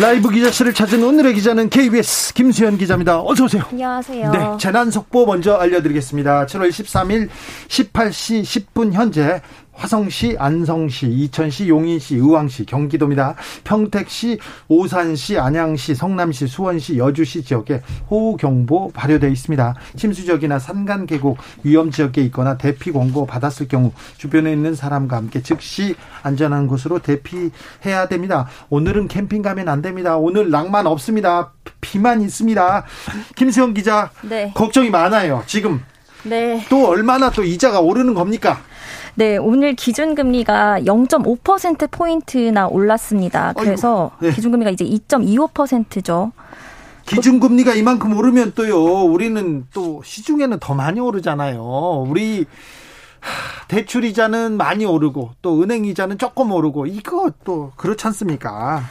라이브 기자실을 찾은 오늘의 기자는 KBS 김수현 기자입니다. 어서 오세요. 안녕하세요. 네, 재난 속보 먼저 알려드리겠습니다. 7월 13일 18시 10분 현재 화성시, 안성시, 이천시, 용인시, 의왕시, 경기도입니다. 평택시, 오산시, 안양시, 성남시, 수원시, 여주시 지역에 호우경보 발효되어 있습니다. 침수 지역이나 산간 계곡 위험 지역에 있거나 대피 권고 받았을 경우 주변에 있는 사람과 함께 즉시 안전한 곳으로 대피해야 됩니다. 오늘은 캠핑 가면 안 됩니다. 오늘 낭만 없습니다. 비만 있습니다. 김수영 기자, 네. 걱정이 많아요. 지금 네. 또 얼마나 또 이자가 오르는 겁니까? 네, 오늘 기준금리가 0.5%포인트나 올랐습니다. 그래서 네. 기준금리가 이제 2.25%죠. 기준금리가 이만큼 오르면 또요, 우리는 또 시중에는 더 많이 오르잖아요. 우리 대출 이자는 많이 오르고 또 은행 이자는 조금 오르고 이거 또 그렇지 않습니까?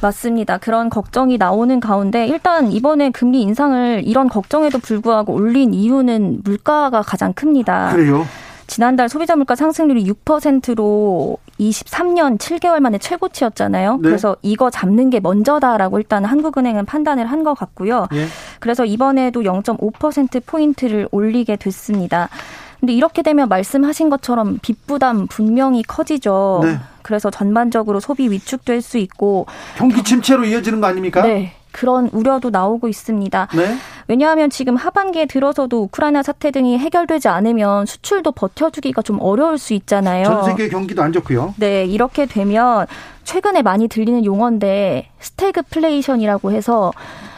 맞습니다. 그런 걱정이 나오는 가운데 일단 이번에 금리 인상을 이런 걱정에도 불구하고 올린 이유는 물가가 가장 큽니다. 그래요? 지난달 소비자 물가 상승률이 6%로 23년 7개월 만에 최고치였잖아요. 네. 그래서 이거 잡는 게 먼저다라고 일단 한국은행은 판단을 한 것 같고요. 예. 그래서 이번에도 0.5% 포인트를 올리게 됐습니다. 근데 이렇게 되면 말씀하신 것처럼 빚 부담 분명히 커지죠. 네. 그래서 전반적으로 소비 위축될 수 있고 경기 침체로 이어지는 거 아닙니까? 네. 그런 우려도 나오고 있습니다. 네? 왜냐하면 지금 하반기에 들어서도 우크라이나 사태 등이 해결되지 않으면 수출도 버텨주기가 좀 어려울 수 있잖아요. 전 세계 경기도 안 좋고요. 네, 이렇게 되면 최근에 많이 들리는 용어인데 스태그플레이션이라고 해서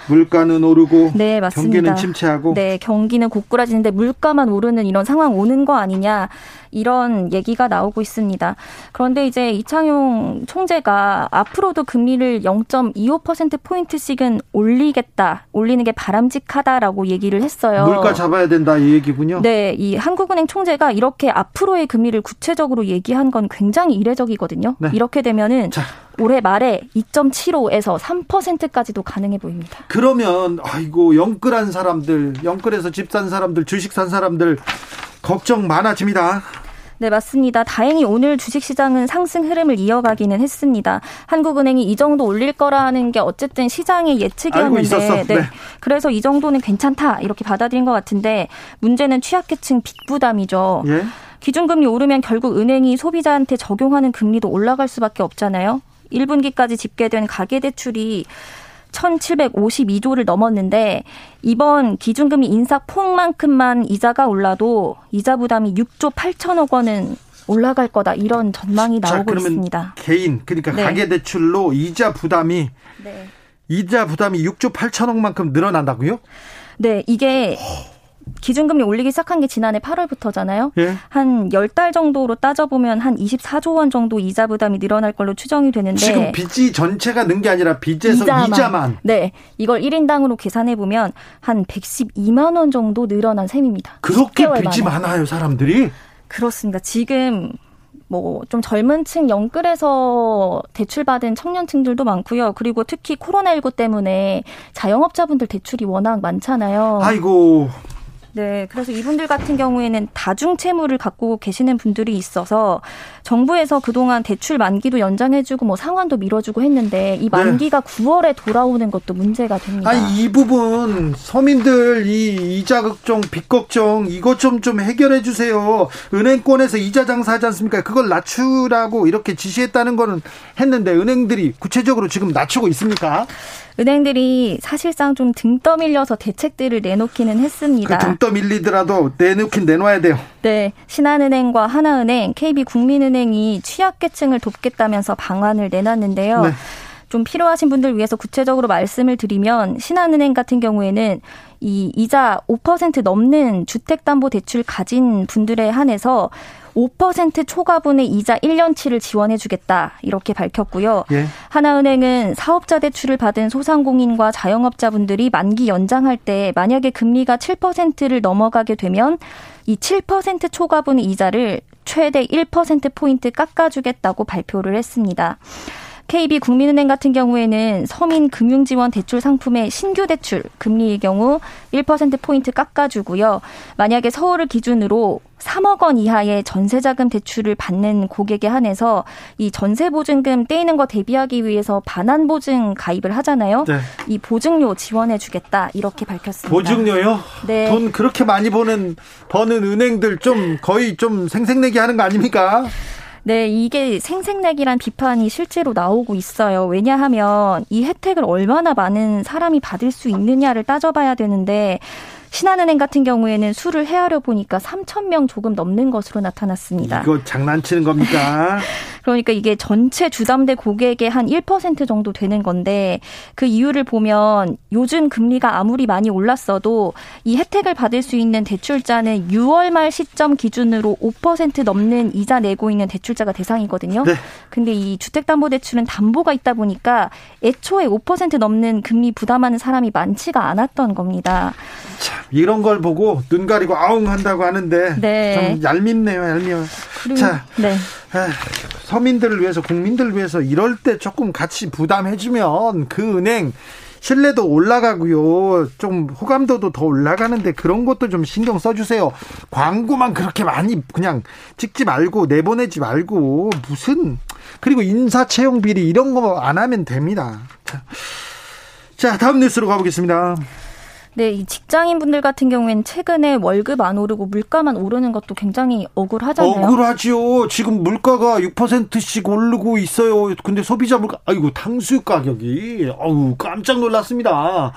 물가는 오르고 네, 맞습니다. 경기는 침체하고 네, 경기는 고꾸라지는데 물가만 오르는 이런 상황 오는 거 아니냐 이런 얘기가 나오고 있습니다. 그런데 이제 이창용 총재가 앞으로도 금리를 0.25% 포인트씩은 올리겠다. 올리는 게 바람직하다라고 얘기를 했어요. 물가 잡아야 된다 이 얘기군요. 네, 이 한국은행 총재가 이렇게 앞으로의 금리를 구체적으로 얘기한 건 굉장히 이례적이거든요. 네. 이렇게 되면은 자. 올해 말에 2.75에서 3%까지도 가능해 보입니다. 그러면 아이고 영끌한 사람들, 영끌해서 집 산 사람들, 주식 산 사람들 걱정 많아집니다. 네, 맞습니다. 다행히 오늘 주식시장은 상승 흐름을 이어가기는 했습니다. 한국은행이 이 정도 올릴 거라는 게 어쨌든 시장의 예측이었는데, 네. 네. 그래서 이 정도는 괜찮다 이렇게 받아들인 것 같은데 문제는 취약계층 빚 부담이죠. 예? 기준금리 오르면 결국 은행이 소비자한테 적용하는 금리도 올라갈 수밖에 없잖아요. 1분기까지 집계된 가계대출이 1,752조를 넘었는데 이번 기준금리 인사 폭만큼만 이자가 올라도 이자 부담이 6조 8천억 원은 올라갈 거다 이런 전망이 나오고 자, 있습니다. 개인 그러니까 네. 가계 대출로 이자 부담이 네. 이자 부담이 6조 8천억만큼 늘어난다고요? 네, 이게 기준금리 올리기 시작한 게 지난해 8월부터잖아요. 예. 한 10달 정도로 따져보면 한 24조 원 정도 이자 부담이 늘어날 걸로 추정이 되는데 지금 빚이 전체가 는 게 아니라 빚에서 이자만. 이자만. 네. 이걸 1인당으로 계산해 보면 한 112만 원 정도 늘어난 셈입니다. 그렇게 빚이 만에. 많아요, 사람들이? 그렇습니다. 지금 뭐좀 젊은 층 영끌에서 대출받은 청년층들도 많고요. 그리고 특히 코로나19 때문에 자영업자분들 대출이 워낙 많잖아요. 아이고 네, 그래서 이분들 같은 경우에는 다중 채무를 갖고 계시는 분들이 있어서 정부에서 그동안 대출 만기도 연장해주고 뭐 상환도 밀어주고 했는데 이 만기가 네. 9월에 돌아오는 것도 문제가 됩니다. 아니, 이 부분 서민들 이 이자 걱정, 빚 걱정 이것 좀 좀 해결해 주세요. 은행권에서 이자 장사하지 않습니까? 그걸 낮추라고 이렇게 지시했다는 거는 했는데 은행들이 구체적으로 지금 낮추고 있습니까? 은행들이 사실상 좀 등 떠밀려서 대책들을 내놓기는 했습니다. 그등 떠밀리더라도 내놓긴 내놔야 돼요. 네. 신한은행과 하나은행, KB국민은행이 취약계층을 돕겠다면서 방안을 내놨는데요. 네. 좀 필요하신 분들 위해서 구체적으로 말씀을 드리면 신한은행 같은 경우에는 이 이자 5% 넘는 주택담보대출 가진 분들에 한해서 5% 초과분의 이자 1년치를 지원해 주겠다 이렇게 밝혔고요. 예. 하나은행은 사업자 대출을 받은 소상공인과 자영업자분들이 만기 연장할 때 만약에 금리가 7%를 넘어가게 되면 이 7% 초과분의 이자를 최대 1% 포인트 깎아주겠다고 발표를 했습니다. KB 국민은행 같은 경우에는 서민 금융 지원 대출 상품의 신규 대출 금리의 경우 1%포인트 깎아 주고요. 만약에 서울을 기준으로 3억 원 이하의 전세자금 대출을 받는 고객에 한해서 이 전세보증금 떼이는 거 대비하기 위해서 반환보증 가입을 하잖아요. 네. 이 보증료 지원해 주겠다 이렇게 밝혔습니다. 보증료요? 네. 돈 그렇게 많이 버는 버는 은행들 좀 거의 좀 생색내기 하는 거 아닙니까? 네, 이게 생색내기란 비판이 실제로 나오고 있어요. 왜냐하면 이 혜택을 얼마나 많은 사람이 받을 수 있느냐를 따져봐야 되는데 신한은행 같은 경우에는 수를 헤아려 보니까 3천 명 조금 넘는 것으로 나타났습니다. 이거 장난치는 겁니까? 그러니까 이게 전체 주담대 고객의 한 1% 정도 되는 건데 그 이유를 보면 요즘 금리가 아무리 많이 올랐어도 이 혜택을 받을 수 있는 대출자는 6월 말 시점 기준으로 5% 넘는 이자 내고 있는 대출자가 대상이거든요. 네. 근데 이 주택담보대출은 담보가 있다 보니까 애초에 5% 넘는 금리 부담하는 사람이 많지가 않았던 겁니다. 참 이런 걸 보고 눈 가리고 아웅 한다고 하는데 네. 좀 얄밉네요, 얄미워. 자, 네. 아, 서민들을 위해서 국민들을 위해서 이럴 때 조금 같이 부담해주면 그 은행 신뢰도 올라가고요. 좀 호감도도 더 올라가는데 그런 것도 좀 신경 써주세요. 광고만 그렇게 많이 그냥 찍지 말고 내보내지 말고 무슨 그리고 인사 채용 비리 이런 거 안 하면 됩니다. 자, 자 다음 뉴스로 가보겠습니다. 네, 이 직장인 분들 같은 경우에는 최근에 월급 안 오르고 물가만 오르는 것도 굉장히 억울하잖아요. 억울하지요. 지금 물가가 6%씩 오르고 있어요. 근데 소비자 물가, 아이고, 탕수육 가격이, 어우, 깜짝 놀랐습니다.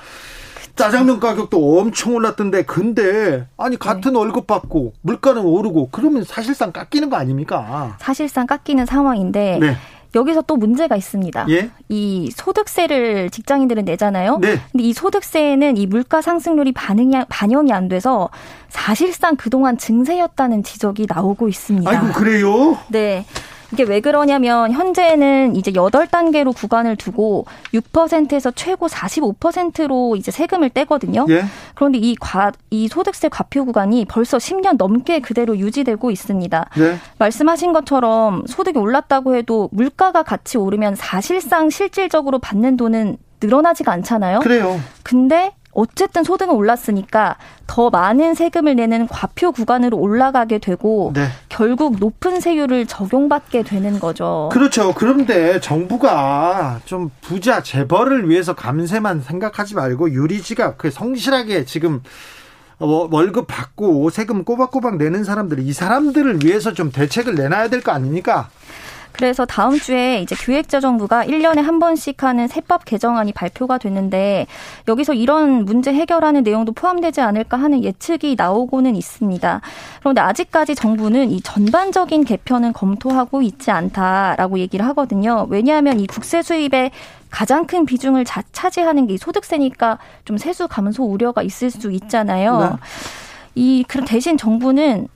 짜장면 가격도 엄청 올랐던데, 근데, 아니, 같은 네. 월급 받고, 물가는 오르고, 그러면 사실상 깎이는 거 아닙니까? 사실상 깎이는 상황인데, 네. 여기서 또 문제가 있습니다. 예? 이 소득세를 직장인들은 내잖아요. 네. 근데 이 소득세에는 이 물가 상승률이 반응이 반영이 안 돼서 사실상 그동안 증세였다는 지적이 나오고 있습니다. 아이고 그래요? 네. 이게 왜 그러냐면 현재는 이제 8단계로 구간을 두고 6%에서 최고 45%로 이제 세금을 떼거든요. 예? 그런데 이 과, 이 소득세 과표 구간이 벌써 10년 넘게 그대로 유지되고 있습니다. 예? 말씀하신 것처럼 소득이 올랐다고 해도 물가가 같이 오르면 사실상 실질적으로 받는 돈은 늘어나지가 않잖아요. 그래요. 근데 어쨌든 소득은 올랐으니까 더 많은 세금을 내는 과표 구간으로 올라가게 되고 네. 결국 높은 세율을 적용받게 되는 거죠. 그렇죠. 그런데 정부가 좀 부자 재벌을 위해서 감세만 생각하지 말고 유리지갑 그 성실하게 지금 월급 받고 세금 꼬박꼬박 내는 사람들 이 사람들을 위해서 좀 대책을 내놔야 될 거 아닙니까? 그래서 다음 주에 이제 기획재정부가 1년에 한 번씩 하는 세법 개정안이 발표가 됐는데 여기서 이런 문제 해결하는 내용도 포함되지 않을까 하는 예측이 나오고는 있습니다. 그런데 아직까지 정부는 이 전반적인 개편은 검토하고 있지 않다라고 얘기를 하거든요. 왜냐하면 이 국세 수입에 가장 큰 비중을 자, 차지하는 게이 소득세니까 좀 세수 감소 우려가 있을 수 있잖아요. 네. 이 그럼 대신 정부는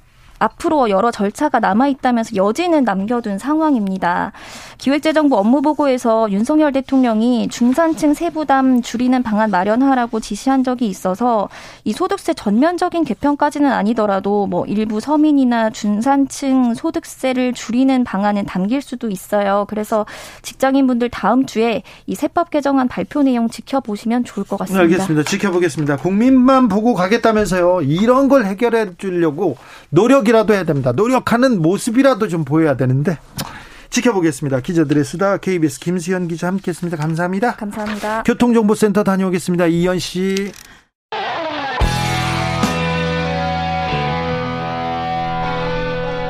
앞으로 여러 절차가 남아 있다면서 여지는 남겨둔 상황입니다. 기획재정부 업무보고에서 윤석열 대통령이 중산층 세부담 줄이는 방안 마련하라고 지시한 적이 있어서 이 소득세 전면적인 개편까지는 아니더라도 뭐 일부 서민이나 중산층 소득세를 줄이는 방안은 담길 수도 있어요. 그래서 직장인분들 다음 주에 이 세법 개정안 발표 내용 지켜보시면 좋을 것 같습니다. 알겠습니다. 지켜보겠습니다. 국민만 보고 가겠다면서요. 이런 걸 해결해 주려고 노력이라도 해야 됩니다. 노력하는 모습이라도 좀 보여야 되는데 지켜보겠습니다. 기자들의 수다 KBS 김수현 기자 함께했습니다. 감사합니다. 감사합니다. 교통정보센터 다녀오겠습니다. 이현 씨.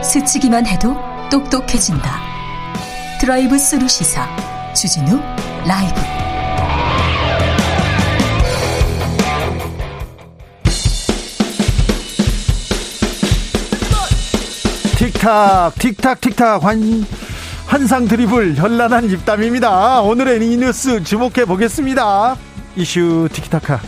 스치기만 해도 똑똑해진다. 드라이브 스루 시사 주진우 라이브. 틱탁 틱탁 틱탁 환 환상 드리블 현란한 입담입니다. 오늘의 이 뉴스 주목해 보겠습니다. 이슈 티키타카.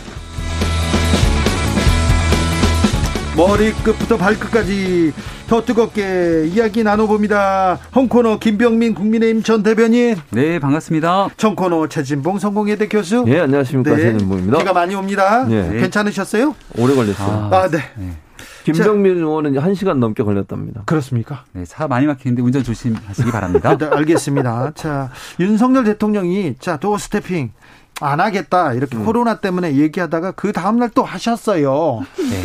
머리끝부터 발끝까지 더 뜨겁게 이야기 나눠봅니다. 홍코너 김병민 국민의힘 전 대변인. 네, 반갑습니다. 청코너 최진봉 성공회대 교수. 네, 안녕하십니까. 네. 최진봉입니다. 비가 많이 옵니다. 네. 괜찮으셨어요? 오래 걸렸어요. 아, 아 네. 네. 김병민 의원은 1시간 넘게 걸렸답니다. 그렇습니까? 네, 차 많이 막히는데 운전 조심하시기 바랍니다. 네, 알겠습니다. 자, 윤석열 대통령이 자, 도어 스태핑 안 하겠다 이렇게 음. 코로나 때문에 얘기하다가 그 다음 날 또 하셨어요. 네.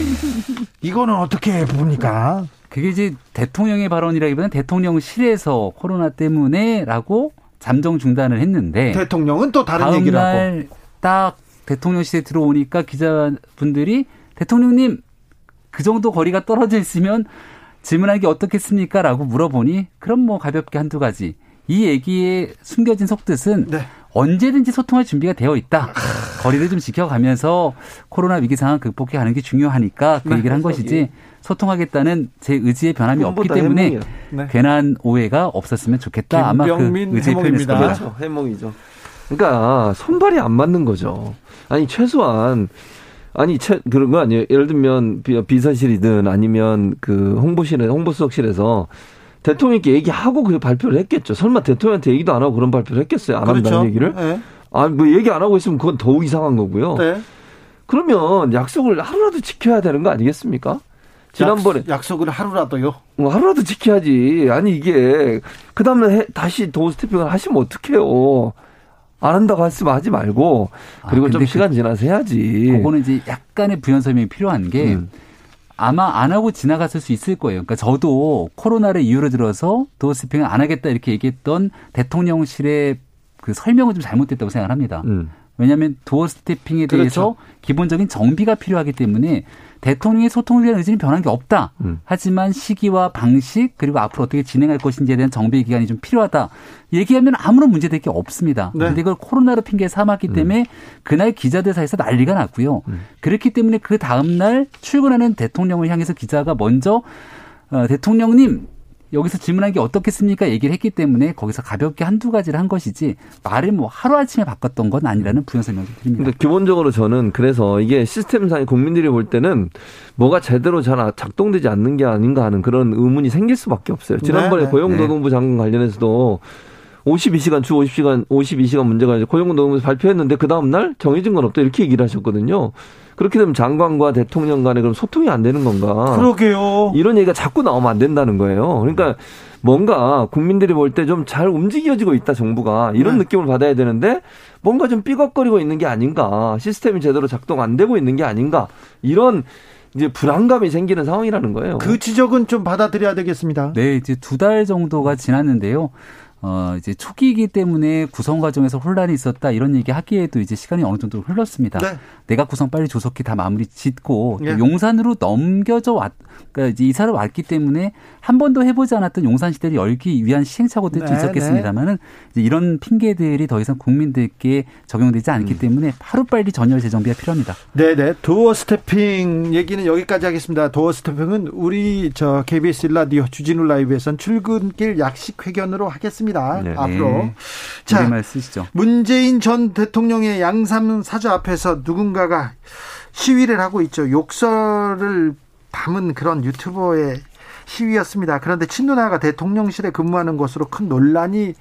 이거는 어떻게 봅니까? 그게 이제 대통령의 발언이라기보다는 대통령실에서 코로나 때문에라고 잠정 중단을 했는데 대통령은 또 다른 얘기를 하고 딱 대통령실에 들어오니까 기자분들이 대통령님 그 정도 거리가 떨어져 있으면 질문하기 어떻겠습니까? 라고 물어보니 그럼 뭐 가볍게 한두 가지. 이 얘기에 숨겨진 속뜻은 네. 언제든지 소통할 준비가 되어 있다. 거리를 좀 지켜가면서 코로나 위기 상황 극복해 가는 게 중요하니까 그 네. 얘기를 한 것이지 소통하겠다는 제 의지의 변함이 없기 때문에 네. 괜한 오해가 없었으면 좋겠다. 아마 그 의지의 겁니다. 그렇죠. 해몽이죠. 그러니까 손발이 안 맞는 거죠. 아니 최소한 아니 채, 그런 거 아니에요. 예를 들면 비서실이든 아니면 그 홍보실에 홍보수석실에서 대통령께 얘기하고 그 발표를 했겠죠. 설마 대통령한테 얘기도 안 하고 그런 발표를 했겠어요. 안 그렇죠. 한다는 얘기를? 네. 아, 뭐 얘기 안 하고 있으면 그건 더욱 이상한 거고요. 네. 그러면 약속을 하루라도 지켜야 되는 거 아니겠습니까? 지난번에 약속, 을 하루라도요? 뭐 하루라도 지켜야지. 아니 이게 그 다음에 다시 도어 스태핑을 하시면 어떡해요. 안 한다고 했으면 하지 말고 그리고 아, 좀 시간 그, 지나서 해야지. 그거는 이제 약간의 부연 설명이 필요한 게 음. 아마 안 하고 지나갔을 수 있을 거예요. 그러니까 저도 코로나를 이유로 들어서 도어 스피핑을 안 하겠다 이렇게 얘기했던 대통령실의 그 설명은 좀 잘못됐다고 생각을 합니다. 음. 왜냐하면 도어 스태핑에 대해서 그렇죠. 기본적인 정비가 필요하기 때문에 대통령의 소통을 위한 의지는 변한 게 없다. 음. 하지만 시기와 방식 그리고 앞으로 어떻게 진행할 것인지에 대한 정비 기간이 좀 필요하다. 얘기하면 아무런 문제될 게 없습니다. 네. 근데 이걸 코로나로 핑계 삼았기 음. 때문에 그날 기자들 사이에서 난리가 났고요. 음. 그렇기 때문에 그 다음 날 출근하는 대통령을 향해서 기자가 먼저 어, 대통령님 여기서 질문한 게 어떻겠습니까? 얘기를 했기 때문에 거기서 가볍게 한두 가지를 한 것이지 말을 뭐 하루아침에 바꿨던 건 아니라는 부연 설명을 드립니다. 그러니까 기본적으로 저는 그래서 이게 시스템상의 국민들이 볼 때는 뭐가 제대로 잘 작동되지 않는 게 아닌가 하는 그런 의문이 생길 수밖에 없어요. 지난번에 네. 고용노동부 장관 관련해서도 52시간 주 50시간 52시간 문제가 이제 고용노동부에서 발표했는데 그 다음 날 정해진 건 없다 이렇게 얘기를 하셨거든요. 그렇게 되면 장관과 대통령 간에 그럼 소통이 안 되는 건가? 그러게요. 이런 얘기가 자꾸 나오면 안 된다는 거예요. 그러니까 뭔가 국민들이 볼 때 좀 잘 움직여지고 있다 정부가 이런 네. 느낌을 받아야 되는데 뭔가 좀 삐걱거리고 있는 게 아닌가 시스템이 제대로 작동 안 되고 있는 게 아닌가 이런 이제 불안감이 생기는 상황이라는 거예요. 그 지적은 좀 받아들여야 되겠습니다. 네, 이제 두 달 정도가 지났는데요. 어, 이제 초기이기 때문에 구성 과정에서 혼란이 있었다 이런 얘기 하기에도 이제 시간이 어느 정도 흘렀습니다. 네. 내각 구성 빨리 조속히 다 마무리 짓고 네. 용산으로 넘겨져 왔, 그러니까 이제 이사를 왔기 때문에 한 번도 해보지 않았던 용산 시대를 열기 위한 시행착오도 네. 있었겠습니다만은 이제 이런 핑계들이 더 이상 국민들께 적용되지 않기 음. 때문에 하루빨리 전열 재정비가 필요합니다. 네 네. 도어스테핑 얘기는 여기까지 하겠습니다. 도어스테핑은 우리 저 KBS 라디오 주진우 라이브에선 출근길 약식 회견으로 하겠습니다. 있습니다. 네. 앞으로. 네. 자, 말 쓰시죠. 문재인 전 대통령의 양산 사저 앞에서 누군가가 시위를 하고 있죠. 욕설을 담은 그런 유튜버의 시위였습니다. 그런데 친누나가 대통령실에 근무하는 것으로 큰 논란이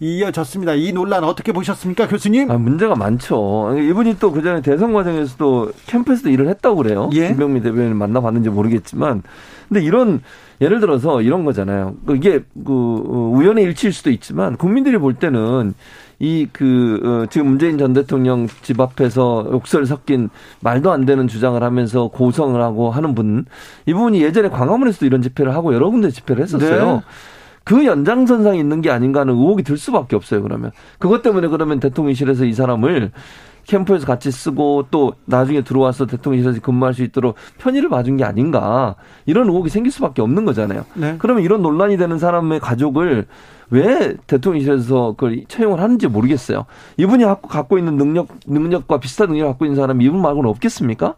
이어졌습니다. 이 논란 어떻게 보셨습니까, 교수님? 아, 문제가 많죠. 이분이 또 그전에 대선 과정에서도 캠프에서도 일을 했다고 그래요. 예? 김병민 대변인 만나봤는지 모르겠지만. 근데 이런 예를 들어서 이런 거잖아요. 그 이게 그 어, 우연의 일치일 수도 있지만 국민들이 볼 때는 이그 어, 지금 문재인 전 대통령 집 앞에서 욕설 섞인 말도 안 되는 주장을 하면서 고성을 하고 하는 분 이분이 예전에 광화문에서도 이런 집회를 하고 여러 군데 집회를 했었어요. 네. 그 연장선상에 있는 게 아닌가 하는 의혹이 들 수밖에 없어요. 그러면 그것 때문에 그러면 대통령실에서 이 사람을 캠프에서 같이 쓰고 또 나중에 들어와서 대통령실에서 근무할 수 있도록 편의를 봐준 게 아닌가 이런 의혹이 생길 수밖에 없는 거잖아요. 네. 그러면 이런 논란이 되는 사람의 가족을 왜 대통령실에서 그걸 채용을 하는지 모르겠어요. 이분이 갖고 있는 능력 능력과 비슷한 능력을 갖고 있는 사람이 이분 말고는 없겠습니까?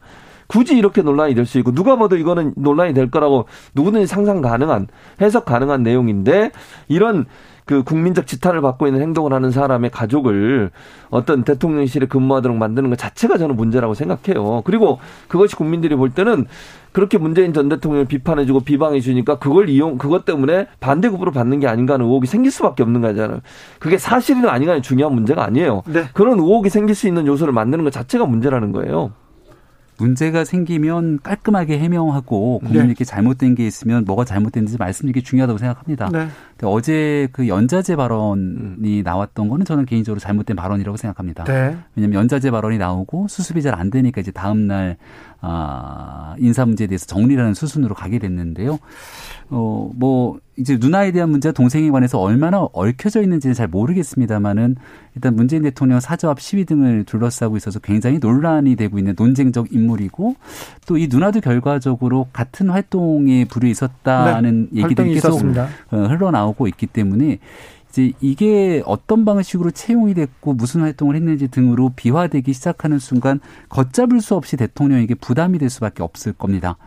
굳이 이렇게 논란이 될 수 있고 누가 봐도 이거는 논란이 될 거라고 누구든지 상상 가능한 해석 가능한 내용인데 이런 그 국민적 지탄을 받고 있는 행동을 하는 사람의 가족을 어떤 대통령실에 근무하도록 만드는 것 자체가 저는 문제라고 생각해요. 그리고 그것이 국민들이 볼 때는 그렇게 문재인 전 대통령을 비판해주고 비방해주니까 그걸 이용, 그것 때문에 반대급부로 받는 게 아닌가 하는 의혹이 생길 수밖에 없는 거잖아요. 그게 사실이나 아닌가는 중요한 문제가 아니에요. 네. 그런 의혹이 생길 수 있는 요소를 만드는 것 자체가 문제라는 거예요. 문제가 생기면 깔끔하게 해명하고 국민에게 네. 잘못된 게 있으면 뭐가 잘못됐는지 말씀드리기 중요하다고 생각합니다. 네. 어제 그 연자제 발언이 나왔던 거는 저는 개인적으로 잘못된 발언이라고 생각합니다. 네. 왜냐하면 연자제 발언이 나오고 수습이 잘 안 되니까 이제 다음 날 아, 인사 문제에 대해서 정리라는 수순으로 가게 됐는데요. 어, 뭐, 이제 누나에 대한 문제와 동생에 관해서 얼마나 얽혀져 있는지는 잘 모르겠습니다만은 일단 문재인 대통령 사저 앞 시위 등을 둘러싸고 있어서 굉장히 논란이 되고 있는 논쟁적 인물이고 또 이 누나도 결과적으로 같은 활동에 불이 있었다는 네, 얘기들이 계속 있었습니다. 어, 흘러나오고 있기 때문에 이제 이게 어떤 방식으로 채용이 됐고 무슨 활동을 했는지 등으로 비화되기 시작하는 순간 걷잡을 수 없이 대통령에게 부담이 될 수밖에 없을 겁니다.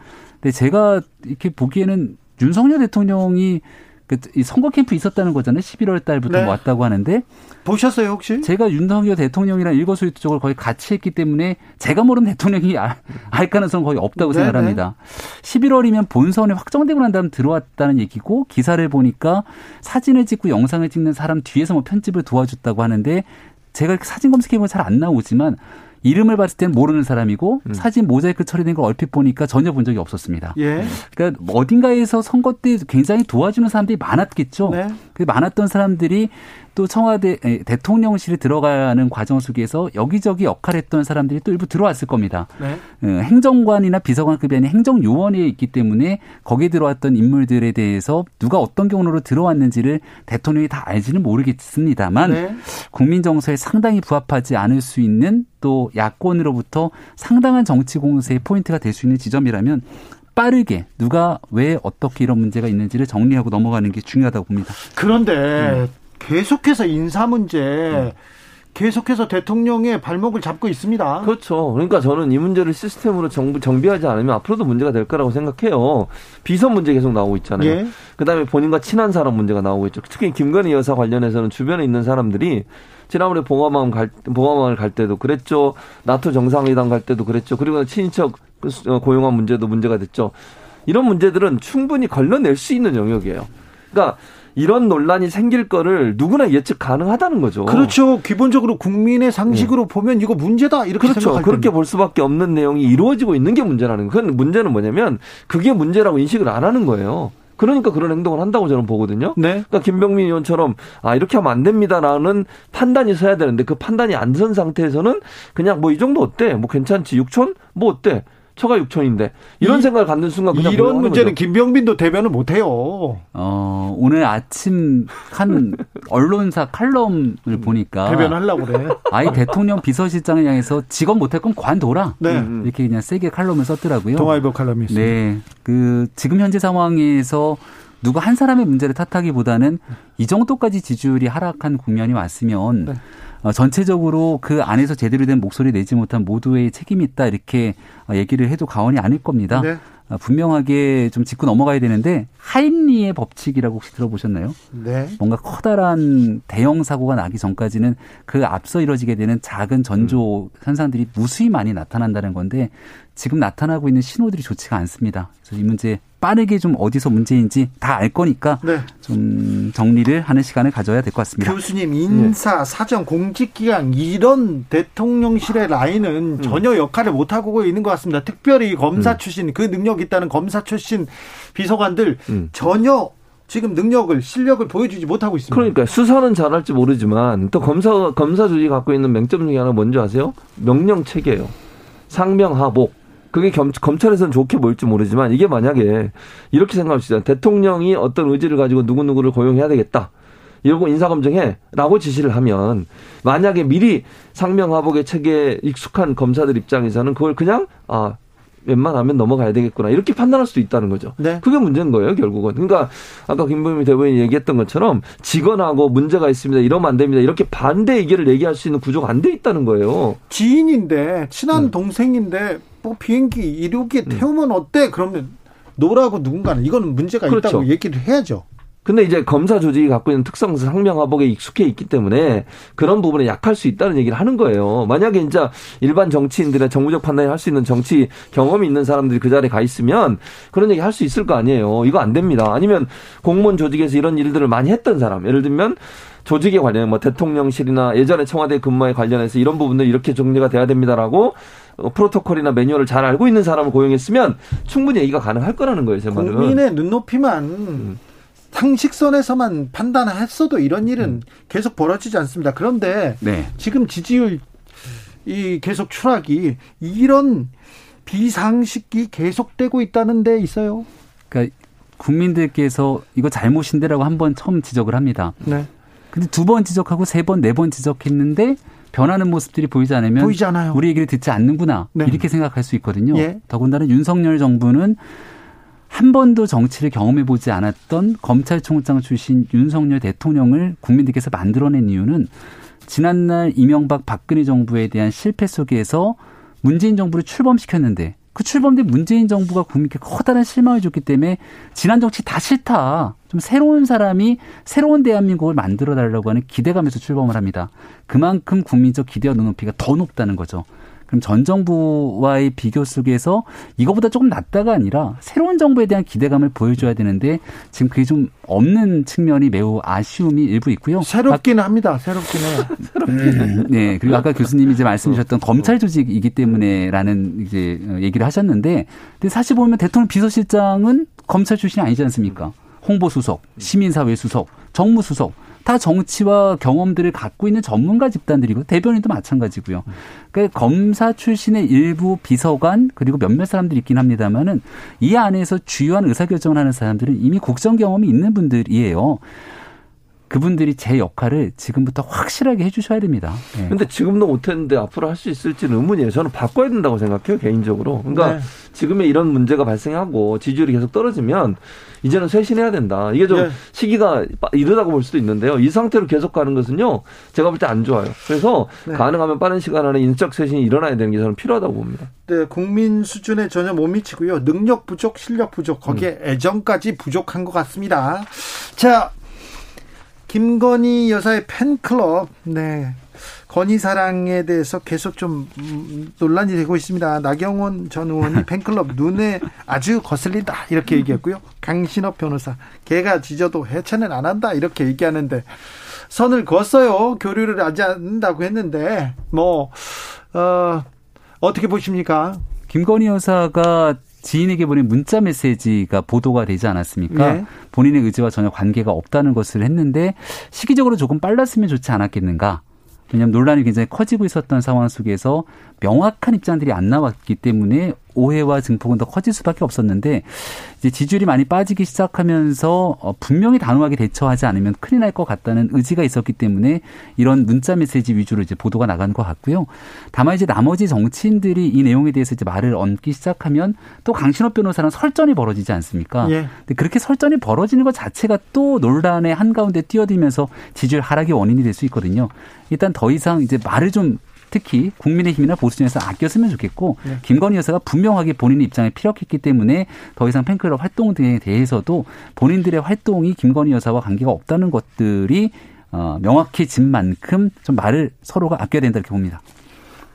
근데 제가 이렇게 보기에는 윤석열 대통령이 그 선거 캠프 있었다는 거잖아요. 11월 달부터 네. 왔다고 하는데 보셨어요 혹시? 제가 윤석열 대통령이랑 일거수일투족을 거의 같이 했기 때문에 제가 모르는 대통령이 알, 알 가능성 거의 없다고 네, 생각합니다. 네. 11월이면 본선에 확정되고 난 다음 들어왔다는 얘기고 기사를 보니까 사진을 찍고 영상을 찍는 사람 뒤에서 뭐 편집을 도와줬다고 하는데 제가 사진 검색해보면 잘 안 나오지만 이름을 봤을 땐 모르는 사람이고 음. 사진 모자이크 처리된 걸 얼핏 보니까 전혀 본 적이 없었습니다. 예. 그러니까 어딘가에서 선거 때 굉장히 도와주는 사람들이 많았겠죠. 네. 그 많았던 사람들이 또 청와대 대통령실에 들어가는 과정 속에서 여기저기 역할했던 사람들이 또 일부 들어왔을 겁니다. 네. 어, 행정관이나 비서관급이 아닌 행정요원에 있기 때문에 거기에 들어왔던 인물들에 대해서 누가 어떤 경로로 들어왔는지를 대통령이 다 알지는 모르겠습니다만 네. 국민 정서에 상당히 부합하지 않을 수 있는 또 야권으로부터 상당한 정치 공세의 포인트가 될 수 있는 지점이라면 빠르게 누가 왜 어떻게 이런 문제가 있는지를 정리하고 넘어가는 게 중요하다고 봅니다. 그런데 음. 계속해서 인사 문제 음. 계속해서 대통령의 발목을 잡고 있습니다. 그렇죠. 그러니까 저는 이 문제를 시스템으로 정부 정비하지 않으면 앞으로도 문제가 될 거라고 생각해요. 비선 문제 계속 나오고 있잖아요. 예. 그다음에 본인과 친한 사람 문제가 나오고 있죠. 특히 김건희 여사 관련해서는 주변에 있는 사람들이 지난번에 봉화마을 갈, 봉화마을 갈 때도 그랬죠. 나토 정상회담 갈 때도 그랬죠. 그리고 친인척 그 어, 고용한 문제도 문제가 됐죠. 이런 문제들은 충분히 걸러낼 수 있는 영역이에요. 그러니까 이런 논란이 생길 거를 누구나 예측 가능하다는 거죠. 그렇죠. 기본적으로 국민의 상식으로 네. 보면 이거 문제다 이렇게 그렇죠. 생각할 그렇게 볼 수밖에 없는 내용이 이루어지고 있는 게 문제라는 거예요. 그 문제는 뭐냐면 그게 문제라고 인식을 안 하는 거예요. 그러니까 그런 행동을 한다고 저는 보거든요. 네. 그러니까 김병민 의원처럼 아 이렇게 하면 안 됩니다라는 판단이 서야 되는데 그 판단이 안 선 상태에서는 그냥 뭐 이 정도 어때? 뭐 괜찮지? 6천? 뭐 어때? 처가 6천인데 이런 이, 생각을 갖는 순간 그냥 이런 문제는 거죠. 김병빈도 대변을 못 해요. 어, 오늘 아침 한 언론사 칼럼을 보니까 대변하려고 그래. 아이 대통령 비서실장을 향해서 직업 못할 건 관둬라. 네. 이렇게 그냥 세게 칼럼을 썼더라고요. 동아일보 칼럼이 있습니다. 네. 그 지금 현재 상황에서 누가 한 사람의 문제를 탓하기보다는 이 정도까지 지지율이 하락한 국면이 왔으면 네. 어, 전체적으로 그 안에서 제대로 된 목소리 내지 못한 모두의 책임이 있다 이렇게 어, 얘기를 해도 과언이 아닐 겁니다. 네. 어, 분명하게 좀 짚고 넘어가야 되는데 하인리의 법칙이라고 혹시 들어보셨나요? 네. 뭔가 커다란 대형 사고가 나기 전까지는 그 앞서 이뤄지게 되는 작은 전조 음. 현상들이 무수히 많이 나타난다는 건데 지금 나타나고 있는 신호들이 좋지가 않습니다. 그래서 이 문제 빠르게 좀 어디서 문제인지 다 알 거니까 네. 좀 정리를 하는 시간을 가져야 될 것 같습니다. 교수님 인사, 네. 사정, 공직기강 이런 대통령실의 라인은 음. 전혀 역할을 못 하고 있는 것 같습니다. 특별히 검사 음. 출신 그 능력 있다는 검사 출신 비서관들 음. 전혀 지금 능력을 실력을 보여주지 못하고 있습니다. 그러니까 수사는 잘할지 모르지만 또 검사 검사들이 갖고 있는 맹점 중에 하나 뭔지 아세요? 명령 체계예요. 상명하복. 그게 겸, 검찰에서는 좋게 보일지 모르지만 이게 만약에 이렇게 생각합시다. 대통령이 어떤 의지를 가지고 누구누구를 고용해야 되겠다. 이러고 인사검증해라고 지시를 하면 만약에 미리 상명하복의 체계에 익숙한 검사들 입장에서는 그걸 그냥 아 웬만하면 넘어가야 되겠구나 이렇게 판단할 수도 있다는 거죠. 네. 그게 문제인 거예요 결국은. 그러니까 아까 김부미 대변인이 얘기했던 것처럼 직원하고 문제가 있습니다. 이러면 안 됩니다. 이렇게 반대 얘기를 얘기할 수 있는 구조가 안 돼 있다는 거예요. 지인인데 친한 음. 동생인데 뭐 비행기 이륙에 음. 태우면 어때? 그러면 노라고 누군가는 이거는 문제가 그렇죠. 있다고 얘기를 해야죠. 근데 이제 검사 조직이 갖고 있는 특성 상명하복에 익숙해 있기 때문에 그런 부분에 약할 수 있다는 얘기를 하는 거예요. 만약에 진짜 일반 정치인들의 정무적 판단을 할 수 있는 정치 경험이 있는 사람들이 그 자리에 가 있으면 그런 얘기 할 수 있을 거 아니에요. 이거 안 됩니다. 아니면 공무원 조직에서 이런 일들을 많이 했던 사람. 예를 들면 조직에 관련 뭐 대통령실이나 예전에 청와대 근무에 관련해서 이런 부분들 이렇게 정리가 돼야 됩니다라고 어, 프로토콜이나 매뉴얼을 잘 알고 있는 사람을 고용했으면 충분히 얘기가 가능할 거라는 거예요, 제 말은. 국민의 눈높이만 음. 상식선에서만 판단했어도 이런 일은 음. 계속 벌어지지 않습니다. 그런데 네. 지금 지지율 이 계속 추락이 이런 비상식이 계속되고 있다는 데 있어요. 그러니까 국민들께서 이거 잘못인데라고 한번 처음 지적을 합니다. 네. 근데 두 번 지적하고 세 번, 네 번 지적했는데 변하는 모습들이 보이지 않으면 보이지 않아요. 우리 얘기를 듣지 않는구나. 네. 이렇게 생각할 수 있거든요. 예. 더군다나 윤석열 정부는 한 번도 정치를 경험해 보지 않았던 검찰총장 출신 윤석열 대통령을 국민들께서 만들어낸 이유는 지난날 이명박 박근혜 정부에 대한 실패 속에서 문재인 정부를 출범시켰는데 그 출범된 문재인 정부가 국민께 커다란 실망을 줬기 때문에 지난 정치 다 싫다. 좀 새로운 사람이 새로운 대한민국을 만들어 달라고 하는 기대감에서 출범을 합니다. 그만큼 국민적 기대와 눈높이가 더 높다는 거죠. 그럼 전 정부와의 비교 속에서 이거보다 조금 낫다가 아니라 새로운 정부에 대한 기대감을 보여줘야 되는데 지금 그게 좀 없는 측면이 매우 아쉬움이 일부 있고요. 새롭기는 합니다. 새롭기는. 음, 네. 그리고 아까 교수님이 이제 말씀 주셨던 검찰 조직이기 때문에라는 이제 얘기를 하셨는데 근데 사실 보면 대통령 비서실장은 검찰 출신이 아니지 않습니까? 홍보수석, 시민사회 수석, 정무수석 다 정치와 경험들을 갖고 있는 전문가 집단들이고 대변인도 마찬가지고요. 그러니까 검사 출신의 일부 비서관 그리고 몇몇 사람들이 있긴 합니다만은 이 안에서 주요한 의사결정을 하는 사람들은 이미 국정 경험이 있는 분들이에요. 그분들이 제 역할을 지금부터 확실하게 해주셔야 됩니다. 네. 근데 지금도 못했는데 앞으로 할 수 있을지는 의문이에요. 저는 바꿔야 된다고 생각해요 개인적으로. 그러니까 네. 지금의 이런 문제가 발생하고 지지율이 계속 떨어지면 이제는 쇄신해야 된다. 이게 좀 네. 시기가 이르다고 볼 수도 있는데요. 이 상태로 계속 가는 것은요, 제가 볼 때 안 좋아요. 그래서 네. 가능하면 빠른 시간 안에 인적 쇄신이 일어나야 되는 게 저는 필요하다고 봅니다. 네, 국민 수준에 전혀 못 미치고요. 능력 부족, 실력 부족, 거기에 음. 애정까지 부족한 것 같습니다. 자, 김건희 여사의 팬클럽, 네. 건희 사랑에 대해서 계속 좀 논란이 되고 있습니다. 나경원 전 의원이 팬클럽 눈에 아주 거슬린다 이렇게 얘기했고요. 강신업 변호사 개가 짖어도 해체는 안 한다 이렇게 얘기하는데 선을 그었어요. 교류를 하지 않는다고 했는데 뭐 어, 어떻게 보십니까? 김건희 여사가 지인에게 보낸 문자 메시지가 보도가 되지 않았습니까? 네. 본인의 의지와 전혀 관계가 없다는 것을 했는데 시기적으로 조금 빨랐으면 좋지 않았겠는가? 왜냐하면 논란이 굉장히 커지고 있었던 상황 속에서 명확한 입장들이 안 나왔기 때문에 오해와 증폭은 더 커질 수밖에 없었는데 이제 지지율이 많이 빠지기 시작하면서 어, 분명히 단호하게 대처하지 않으면 큰일 날 것 같다는 의지가 있었기 때문에 이런 문자 메시지 위주로 이제 보도가 나간 것 같고요. 다만 이제 나머지 정치인들이 이 내용에 대해서 이제 말을 얹기 시작하면 또 강신업 변호사랑 설전이 벌어지지 않습니까? 예. 근데 그렇게 설전이 벌어지는 것 자체가 또 논란의 한가운데 뛰어들면서 지지율 하락의 원인이 될 수 있거든요. 일단 더 이상 이제 말을 좀 특히 국민의힘이나 보수진에서 아껴 쓰면 좋겠고 네. 김건희 여사가 분명하게 본인의 입장에 피력했기 때문에 더 이상 팬클럽 활동 등에 대해서도 본인들의 활동이 김건희 여사와 관계가 없다는 것들이 어, 명확해진 만큼 좀 말을 서로가 아껴야 된다 이렇게 봅니다.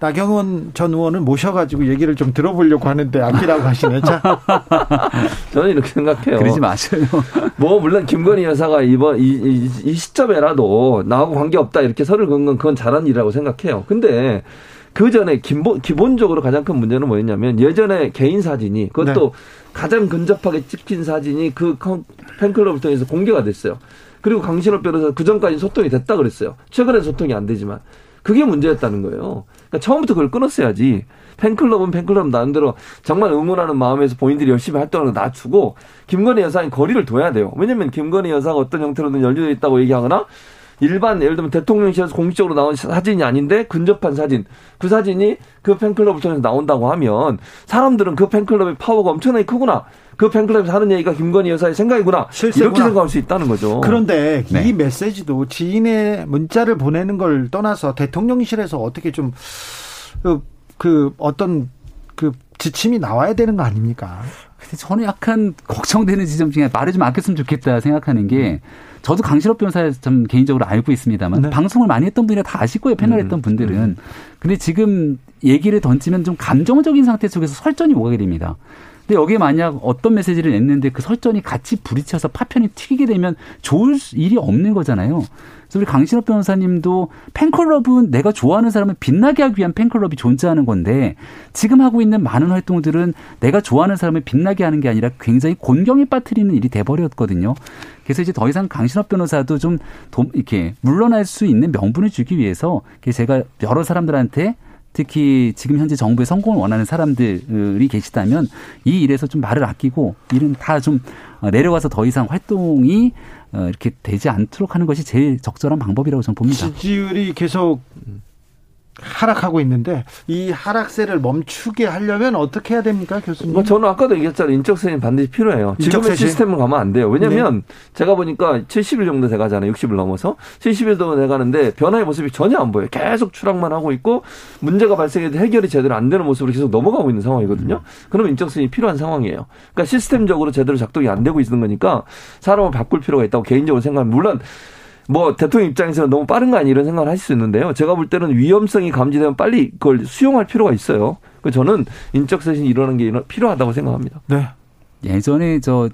나경원 전 의원을 모셔가지고 얘기를 좀 들어보려고 하는데 아끼라고 하시네. 자. 저는 이렇게 생각해요. 그러지 마세요. 뭐 물론 김건희 여사가 이번 이, 이, 이 시점에라도 나하고 관계 없다 이렇게 설을 긋는 건 그건 잘한 일이라고 생각해요. 근데 그 전에 기본 기본적으로 가장 큰 문제는 뭐였냐면 예전에 개인 사진이 그것도 네. 가장 근접하게 찍힌 사진이 그 팬클럽을 통해서 공개가 됐어요. 그리고 강신업 변호사 그 전까지 소통이 됐다 그랬어요. 최근에 소통이 안 되지만 그게 문제였다는 거예요. 그러니까 처음부터 그걸 끊었어야지. 팬클럽은 팬클럽 나름대로 정말 응원하는 마음에서 본인들이 열심히 활동하는 거 낮추고 김건희 여사는 거리를 둬야 돼요. 왜냐면 김건희 여사가 어떤 형태로든 연루되어 있다고 얘기하거나 일반 예를 들면 대통령실에서 공식적으로 나온 사진이 아닌데 근접한 사진 그 사진이 그 팬클럽을 통해서 나온다고 하면 사람들은 그 팬클럽의 파워가 엄청나게 크구나 그 팬클럽에서 하는 얘기가 김건희 여사의 생각이구나 실세구나. 이렇게 생각할 수 있다는 거죠. 그런데 네. 이 메시지도 지인의 문자를 보내는 걸 떠나서 대통령실에서 어떻게 좀그 그 어떤 그 지침이 나와야 되는 거 아닙니까? 근데 저는 약간 걱정되는 지점 중에 말을 좀 아꼈으면 좋겠다 생각하는 게 저도 강신업 변호사 좀 개인적으로 알고 있습니다만 네. 방송을 많이 했던 분이라 다 아실 거예요 패널 음. 했던 분들은 음. 근데 지금 얘기를 던지면 좀 감정적인 상태 속에서 설전이 오가게 됩니다. 근데 여기에 만약 어떤 메시지를 냈는데 그 설전이 같이 부딪혀서 파편이 튀기게 되면 좋을 일이 없는 거잖아요. 그래서 우리 강신업 변호사님도 팬클럽은 내가 좋아하는 사람을 빛나게 하기 위한 팬클럽이 존재하는 건데 지금 하고 있는 많은 활동들은 내가 좋아하는 사람을 빛나게 하는 게 아니라 굉장히 곤경에 빠뜨리는 일이 돼버렸거든요. 그래서 이제 더 이상 강신업 변호사도 좀 이렇게 물러날 수 있는 명분을 주기 위해서 제가 여러 사람들한테 특히 지금 현재 정부의 성공을 원하는 사람들이 계시다면 이 일에서 좀 말을 아끼고 일은 다 좀 내려가서 더 이상 활동이 어, 이렇게 되지 않도록 하는 것이 제일 적절한 방법이라고 저는 봅니다. 지지율이 계속 하락하고 있는데 이 하락세를 멈추게 하려면 어떻게 해야 됩니까, 교수님? 뭐 저는 아까도 얘기했잖아요. 인적세는 반드시 필요해요. 지금의 시스템을 가면 안 돼요. 왜냐하면 네. 제가 보니까 70일 정도 돼가잖아요. 60일 넘어서 70일 정도 돼가는데 변화의 모습이 전혀 안 보여요. 계속 추락만 하고 있고 문제가 발생해도 해결이 제대로 안 되는 모습으로 계속 넘어가고 있는 상황이거든요. 음. 그러면 인적세이 필요한 상황이에요. 그러니까 시스템적으로 제대로 작동이 안 되고 있는 거니까 사람을 바꿀 필요가 있다고 개인적으로 생각합니다. 물론 뭐 대통령 입장에서는 너무 빠른 거 아니 이런 생각을 하실 수 있는데요. 제가 볼 때는 위험성이 감지되면 빨리 그걸 수용할 필요가 있어요. 그 저는 인적 쇄신이 일어나는 게 필요하다고 생각합니다. 네. 예전에 저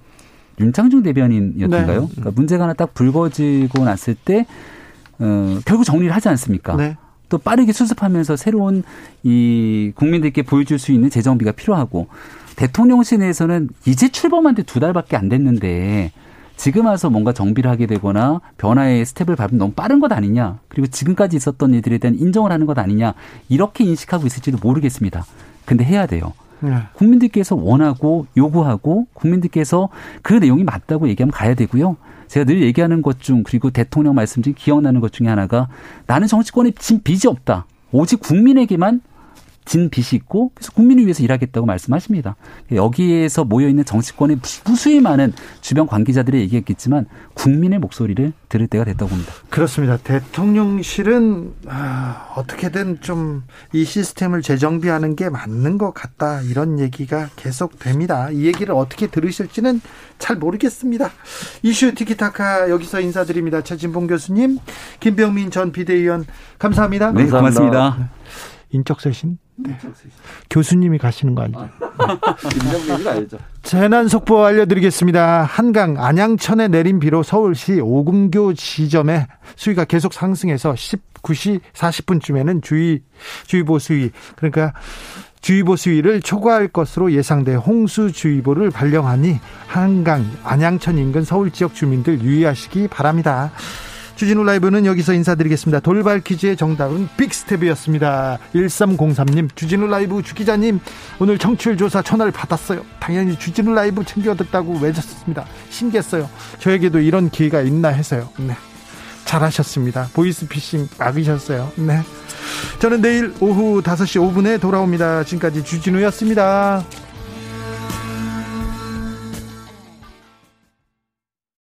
윤창중 대변인이었던가요? 네. 그러니까 문제가 하나 딱 불거지고 났을 때 어, 결국 정리를 하지 않습니까? 네. 또 빠르게 수습하면서 새로운 이 국민들께 보여줄 수 있는 재정비가 필요하고 대통령실 내에서는 이제 출범한 지 두 달밖에 안 됐는데 지금 와서 뭔가 정비를 하게 되거나 변화의 스텝을 밟으면 너무 빠른 것 아니냐. 그리고 지금까지 있었던 일들에 대한 인정을 하는 것 아니냐. 이렇게 인식하고 있을지도 모르겠습니다. 근데 해야 돼요. 네. 국민들께서 원하고 요구하고 국민들께서 그 내용이 맞다고 얘기하면 가야 되고요. 제가 늘 얘기하는 것 중 그리고 대통령 말씀 중에 기억나는 것 중에 하나가 나는 정치권에 진 빚이 없다. 오직 국민에게만 진 빚이 있고 그래서 국민을 위해서 일하겠다고 말씀하십니다. 여기에서 모여 있는 정치권의 무수히 많은 주변 관계자들이 얘기했겠지만 국민의 목소리를 들을 때가 됐다고 봅니다. 그렇습니다. 대통령실은 아, 어떻게든 좀 이 시스템을 재정비하는 게 맞는 것 같다 이런 얘기가 계속 됩니다. 이 얘기를 어떻게 들으실지는 잘 모르겠습니다. 이슈 티키타카 여기서 인사드립니다. 최진봉 교수님, 김병민 전 비대위원 감사합니다. 네, 고맙습니다. 인적 쇄신 네. 교수님이 가시는 거 아니죠? 김정민이 알죠. 재난 속보 알려드리겠습니다. 한강 안양천에 내린 비로 서울시 오금교 지점에 수위가 계속 상승해서 19시 40분쯤에는 주의 주의보 수위 그러니까 주의보 수위를 초과할 것으로 예상돼 홍수주의보를 발령하니 한강 안양천 인근 서울 지역 주민들 유의하시기 바랍니다. 주진우 라이브는 여기서 인사드리겠습니다. 돌발 퀴즈의 정답은 빅스텝이었습니다. 1303님, 주진우 라이브 주기자님, 오늘 청취율 조사 전화를 받았어요. 당연히 주진우 라이브 챙겨 듣다고 외쳤습니다. 신기했어요. 저에게도 이런 기회가 있나 해서요. 네. 잘하셨습니다. 보이스피싱 막으셨어요. 네. 저는 내일 오후 5시 5분에 돌아옵니다. 지금까지 주진우였습니다.